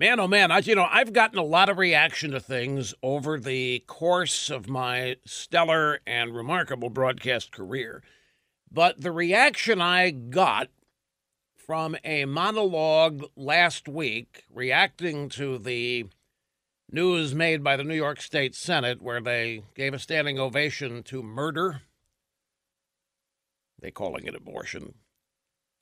Man, oh man, I, you know, I've gotten a lot of reaction to things over the course of my stellar and remarkable broadcast career. But the reaction I got from a monologue last week reacting to the news made by the New York State Senate, where they gave a standing ovation to murder, they calling it abortion.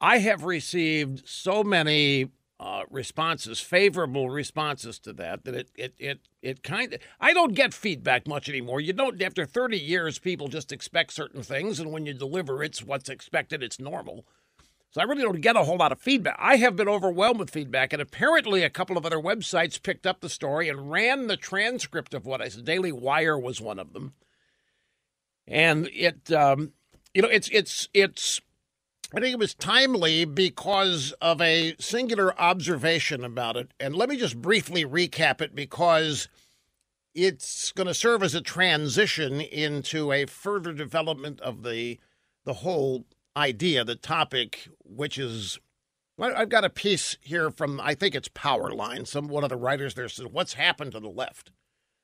I have received so many uh, responses, favorable responses to that, that it it it it kind of I don't get feedback much anymore. You don't after 30 years, people just expect certain things, and when you deliver, it's what's expected. It's normal. So I really don't get a whole lot of feedback. I have been overwhelmed with feedback, and apparently a couple of other websites picked up the story and ran the transcript of what I said. Daily Wire was one of them, and it um, you know it's it's it's I think it was timely because of a singular observation about it. And let me just briefly recap it because it's going to serve as a transition into a further development of the the whole idea, the topic, which is I've got a piece here from I think it's Powerline. Some one of the writers there says, "What's happened to the left?"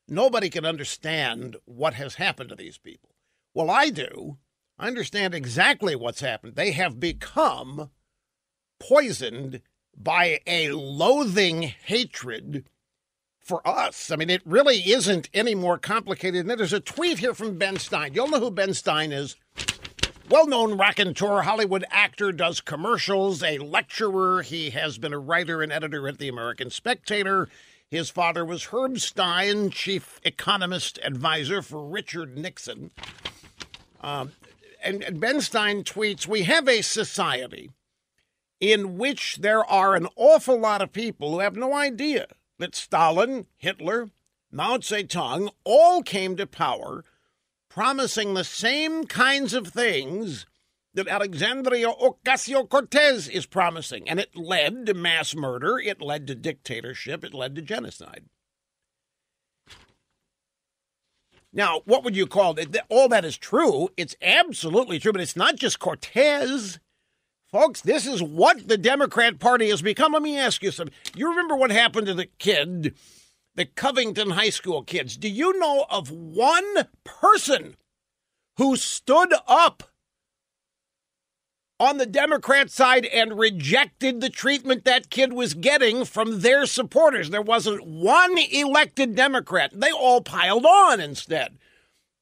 Nobody can understand what has happened to these people. Well, I do. I understand exactly what's happened. They have become poisoned by a loathing hatred for us. I mean, it really isn't any more complicated than. There's a tweet here from Ben Stein. You'll know who Ben Stein is. Well known raconteur, Hollywood actor, does commercials, a lecturer. He has been a writer and editor at the American Spectator. His father was Herb Stein, chief economist advisor for Richard Nixon. Um, and Ben Stein tweets We have a society in which there are an awful lot of people who have no idea that Stalin, Hitler, Mao Zedong all came to power promising the same kinds of things that Alexandria Ocasio Cortez is promising. And it led to mass murder, it led to dictatorship, it led to genocide. Now, what would you call it? All that is true. It's absolutely true, but it's not just Cortez. Folks, this is what the Democrat Party has become. Let me ask you something. You remember what happened to the kid, the Covington High School kids? Do you know of one person who stood up on the Democrat side and rejected the treatment that kid was getting from their supporters. There wasn't one elected Democrat. They all piled on instead.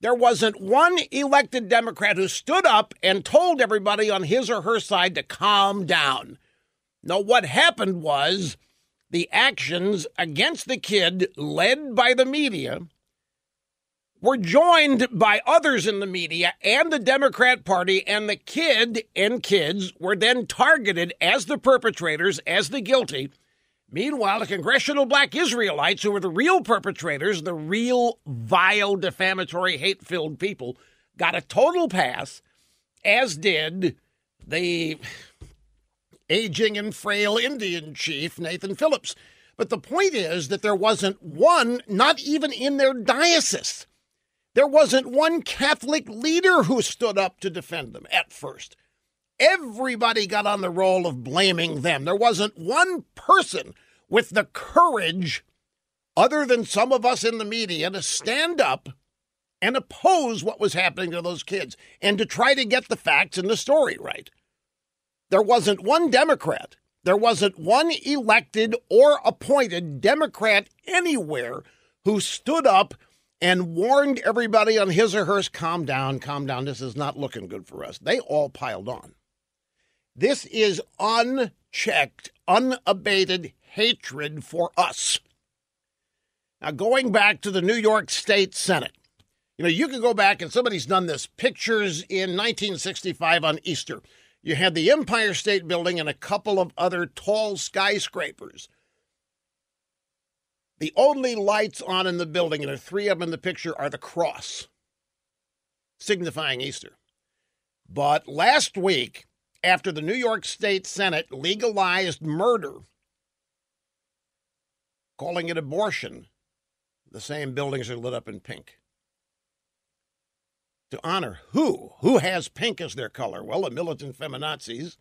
There wasn't one elected Democrat who stood up and told everybody on his or her side to calm down. No, what happened was the actions against the kid, led by the media, were joined by others in the media and the Democrat Party, and the kid and kids were then targeted as the perpetrators, as the guilty. Meanwhile, the congressional black Israelites, who were the real perpetrators, the real vile, defamatory, hate filled people, got a total pass, as did the aging and frail Indian chief, Nathan Phillips. But the point is that there wasn't one, not even in their diocese there wasn't one Catholic leader who stood up to defend them at first. Everybody got on the role of blaming them. There wasn't one person with the courage, other than some of us in the media, to stand up and oppose what was happening to those kids and to try to get the facts and the story right. There wasn't one Democrat, there wasn't one elected or appointed Democrat anywhere who stood up and warned everybody on his or hers calm down, calm down. This is not looking good for us. They all piled on. This is unchecked, unabated hatred for us. Now, going back to the New York State Senate, you know, you can go back and somebody's done this. Pictures in 1965 on Easter. You had the Empire State Building and a couple of other tall skyscrapers the only lights on in the building, and there are three of them in the picture, are the cross, signifying Easter. But last week, after the New York State Senate legalized murder, calling it abortion, the same buildings are lit up in pink. To honor who? Who has pink as their color? Well, the militant feminazis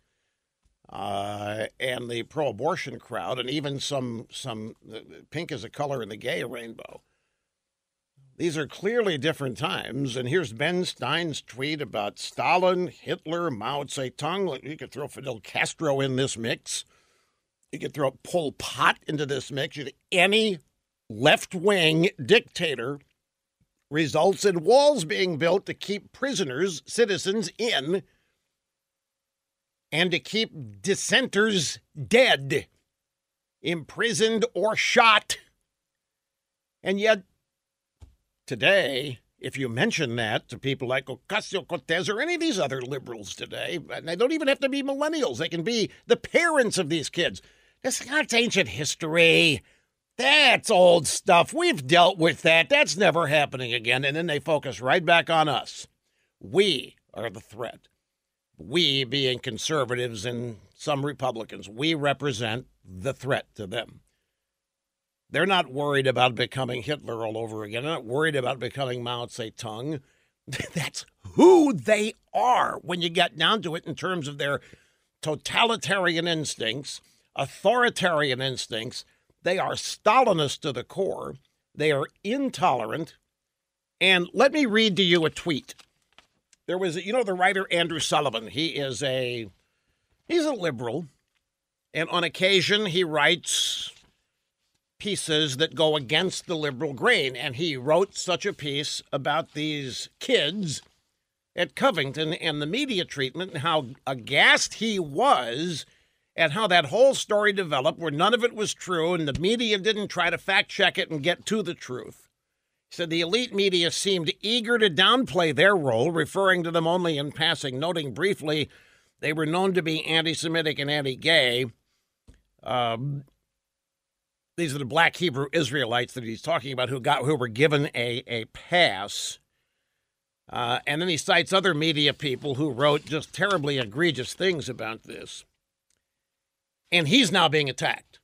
uh, and the pro-abortion crowd, and even some some pink is a color in the gay rainbow. These are clearly different times. And here's Ben Stein's tweet about Stalin, Hitler, Mao Zedong. You could throw Fidel Castro in this mix. You could throw Pol Pot into this mix. Any left wing dictator results in walls being built to keep prisoners, citizens in and to keep dissenters dead, imprisoned, or shot. And yet, today, if you mention that to people like Ocasio Cortez or any of these other liberals today, and they don't even have to be millennials, they can be the parents of these kids. This not ancient history. That's old stuff. We've dealt with that. That's never happening again. And then they focus right back on us. We are the threat we being conservatives and some Republicans, we represent the threat to them. They're not worried about becoming Hitler all over again. They're not worried about becoming Mao Zedong. That's who they are when you get down to it in terms of their totalitarian instincts, authoritarian instincts. They are Stalinist to the core. They are intolerant. And let me read to you a tweet there was, you know, the writer Andrew Sullivan. He is a he's a liberal, and on occasion he writes pieces that go against the liberal grain. And he wrote such a piece about these kids at Covington and the media treatment and how aghast he was at how that whole story developed, where none of it was true, and the media didn't try to fact check it and get to the truth said the elite media seemed eager to downplay their role, referring to them only in passing, noting briefly they were known to be anti Semitic and anti gay. Um, these are the black Hebrew Israelites that he's talking about who got who were given a, a pass. Uh, and then he cites other media people who wrote just terribly egregious things about this. And he's now being attacked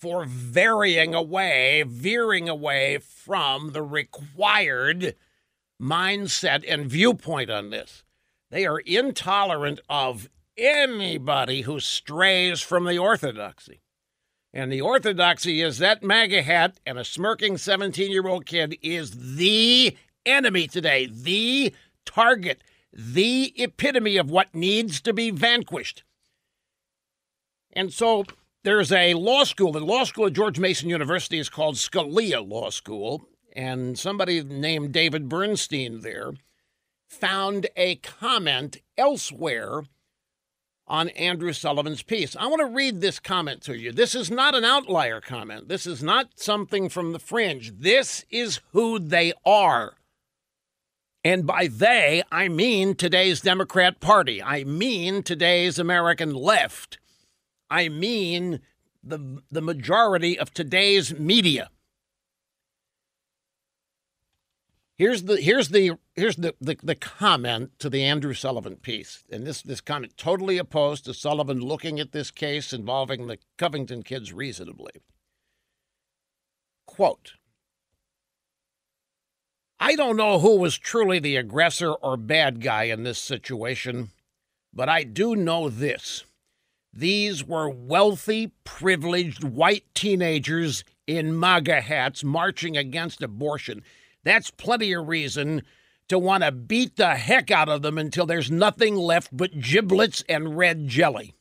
for varying away, veering away from the required mindset and viewpoint on this. They are intolerant of anybody who strays from the orthodoxy. And the orthodoxy is that MAGA hat and a smirking 17 year old kid is the enemy today, the target, the epitome of what needs to be vanquished. And so there's a law school. The law school at George Mason University is called Scalia Law School, and somebody named David Bernstein there found a comment elsewhere on Andrew Sullivan's piece. I want to read this comment to you. This is not an outlier comment. This is not something from the fringe. This is who they are. And by they, I mean today's Democrat Party. I mean today's American left. I mean the, the majority of today's media. Here's the here's the here's the, the, the comment to the Andrew Sullivan piece. And this this comment totally opposed to Sullivan looking at this case involving the Covington kids reasonably. Quote I don't know who was truly the aggressor or bad guy in this situation, but I do know this. These were wealthy, privileged white teenagers in MAGA hats marching against abortion. That's plenty of reason to want to beat the heck out of them until there's nothing left but giblets and red jelly.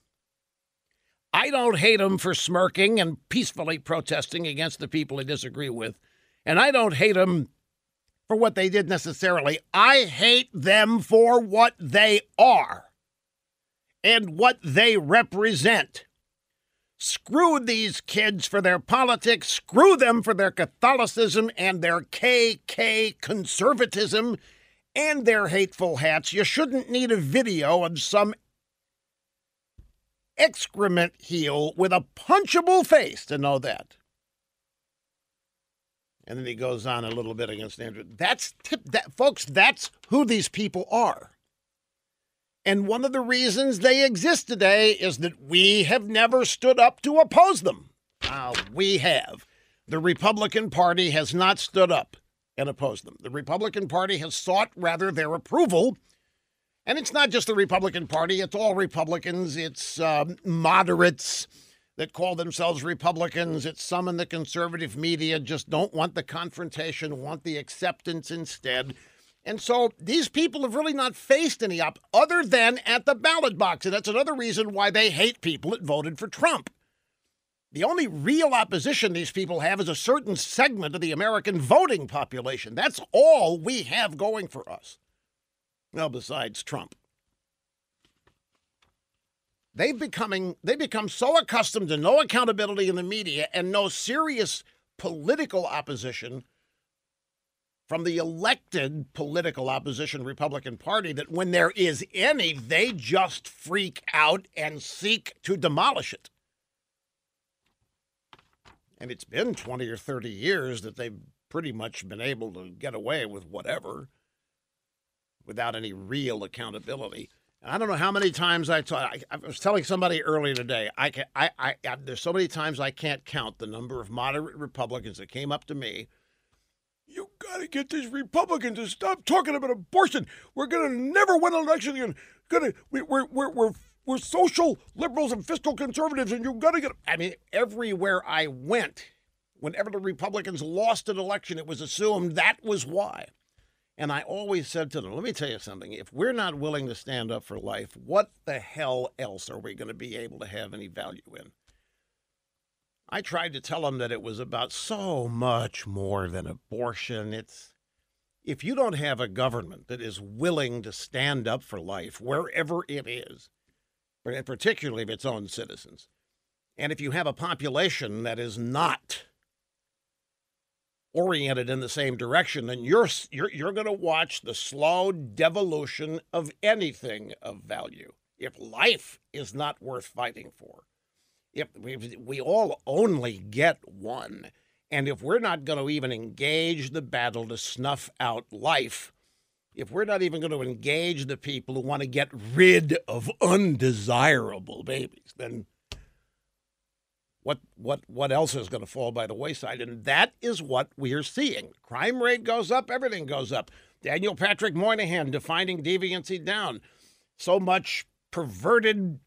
I don't hate them for smirking and peacefully protesting against the people they disagree with. And I don't hate them for what they did necessarily. I hate them for what they are and what they represent. Screw these kids for their politics, screw them for their Catholicism and their KK conservatism and their hateful hats. You shouldn't need a video of some excrement heel with a punchable face to know that. And then he goes on a little bit against Andrew. That's tip that, folks. That's who these people are. And one of the reasons they exist today is that we have never stood up to oppose them. Uh, we have. The Republican Party has not stood up and opposed them. The Republican Party has sought rather their approval And it's not just the Republican Party, it's all Republicans, it's uh, moderates that call themselves Republicans, it's some in the conservative media just don't want the confrontation, want the acceptance instead. And so these people have really not faced any up other than at the ballot box. And that's another reason why they hate people that voted for Trump. The only real opposition these people have is a certain segment of the American voting population. That's all we have going for us. Well, besides Trump. They've becoming they become so accustomed to no accountability in the media and no serious political opposition from the elected political opposition Republican Party that when there is any, they just freak out and seek to demolish it. And it's been 20 or 30 years that they've pretty much been able to get away with whatever without any real accountability. And I don't know how many times I, was telling somebody earlier today. I, can, I, I, I, there's so many times I can't count the number of moderate Republicans that came up to me. You got to get these Republicans to stop talking about abortion. We're to never win an election again. To we, we're, we're, we're we're social liberals and fiscal conservatives, and you've got to get. I mean, everywhere I went, whenever the Republicans lost an election, it was assumed that was why. And I always said to them, let me tell you something. If we're not willing to stand up for life, what the hell else are we going to be able to have any value in? I tried to tell him that it was about so much more than abortion. It's if you don't have a government that is willing to stand up for life wherever it is, and particularly of its own citizens. And if you have a population that is not oriented in the same direction, then you're you're, you're going to watch the slow devolution of anything of value. If life is not worth fighting for, if we, we all only get one, and if we're not going to even engage the battle to snuff out life, if we're not even going to engage the people who want to get rid of undesirable babies, then what what what else is going to fall by the wayside? And that is what we are seeing. Crime rate goes up, everything goes up. Daniel Patrick Moynihan defining deviancy down. So much perverted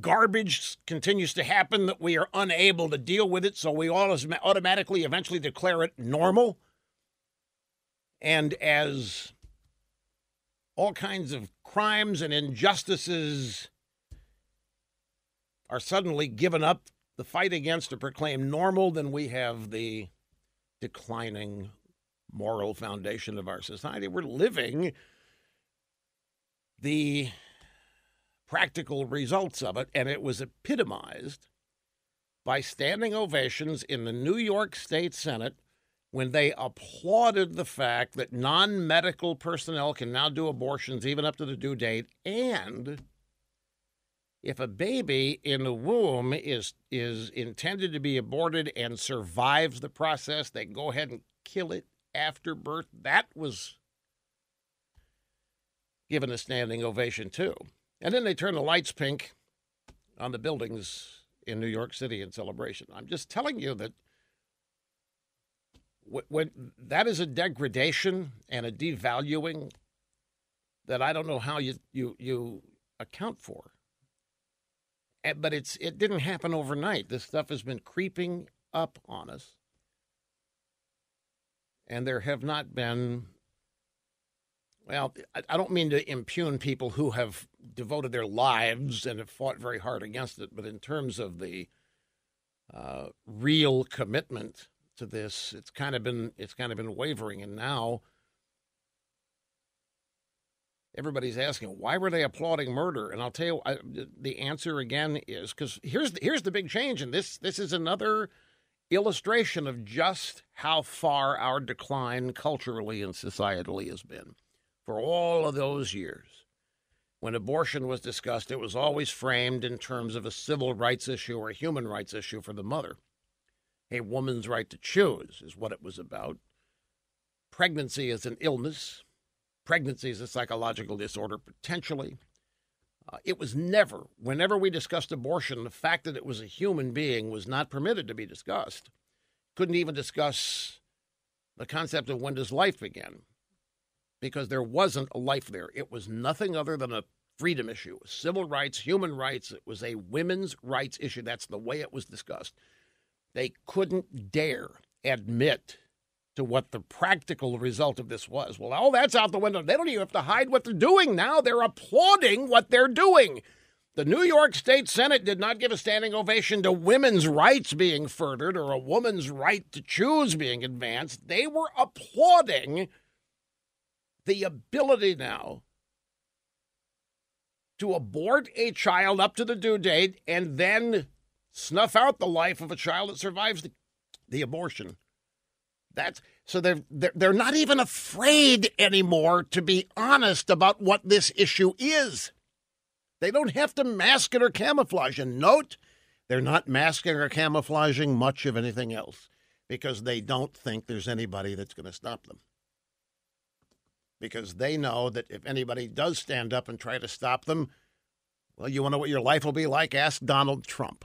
garbage continues to happen that we are unable to deal with it, so we all automatically eventually declare it normal. And as all kinds of crimes and injustices are suddenly given up the fight against or proclaimed normal, then we have the declining moral foundation of our society. We're living the practical results of it, and it was epitomized by standing ovations in the New York State Senate when they applauded the fact that non medical personnel can now do abortions even up to the due date. And if a baby in the womb is, is intended to be aborted and survives the process, they go ahead and kill it after birth. That was given a standing ovation, too. And then they turn the lights pink on the buildings in New York City in celebration. I'm just telling you that when that is a degradation and a devaluing that I don't know how you you you account for. Eh, but it's it didn't happen overnight. This stuff has been creeping up on us. And there have not been well, I don't mean to impugn people who have devoted their lives and have fought very hard against it, but in terms of the uh, real commitment to this. It's kind of been it's kind of been wavering, and now everybody's asking why were they applauding murder? And I'll tell you I, the answer again is because here's the, here's the big change, and this this is another illustration of just how far our decline culturally and societally has been for all of those years. When abortion was discussed, it was always framed in terms of a civil rights issue or a human rights issue for the mother. A woman's right to choose is what it was about. Pregnancy is an illness. Pregnancy is a psychological disorder, potentially. Uh, it was never, whenever we discussed abortion, the fact that it was a human being was not permitted to be discussed. Couldn't even discuss the concept of when does life begin. Because there wasn't a life there. It was nothing other than a freedom issue, civil rights, human rights. It was a women's rights issue. That's the way it was discussed. They couldn't dare admit to what the practical result of this was. Well, all that's out the window. They don't even have to hide what they're doing now. They're applauding what they're doing. The New York State Senate did not give a standing ovation to women's rights being furthered or a woman's right to choose being advanced. They were applauding the ability now to abort a child up to the due date and then snuff out the life of a child that survives the, the abortion. That's so they're, they're they're not even afraid anymore to be honest about what this issue is. They don't have to mask it or camouflage. And note, they're not masking or camouflaging much of anything else because they don't think there's anybody that's going to stop them. Because they know that if anybody does stand up and try to stop them, well, you want to know what your life will be like? Ask Donald Trump.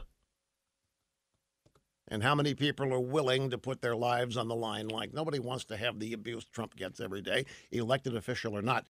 And how many people are willing to put their lives on the line like nobody wants to have the abuse Trump gets every day, elected official or not.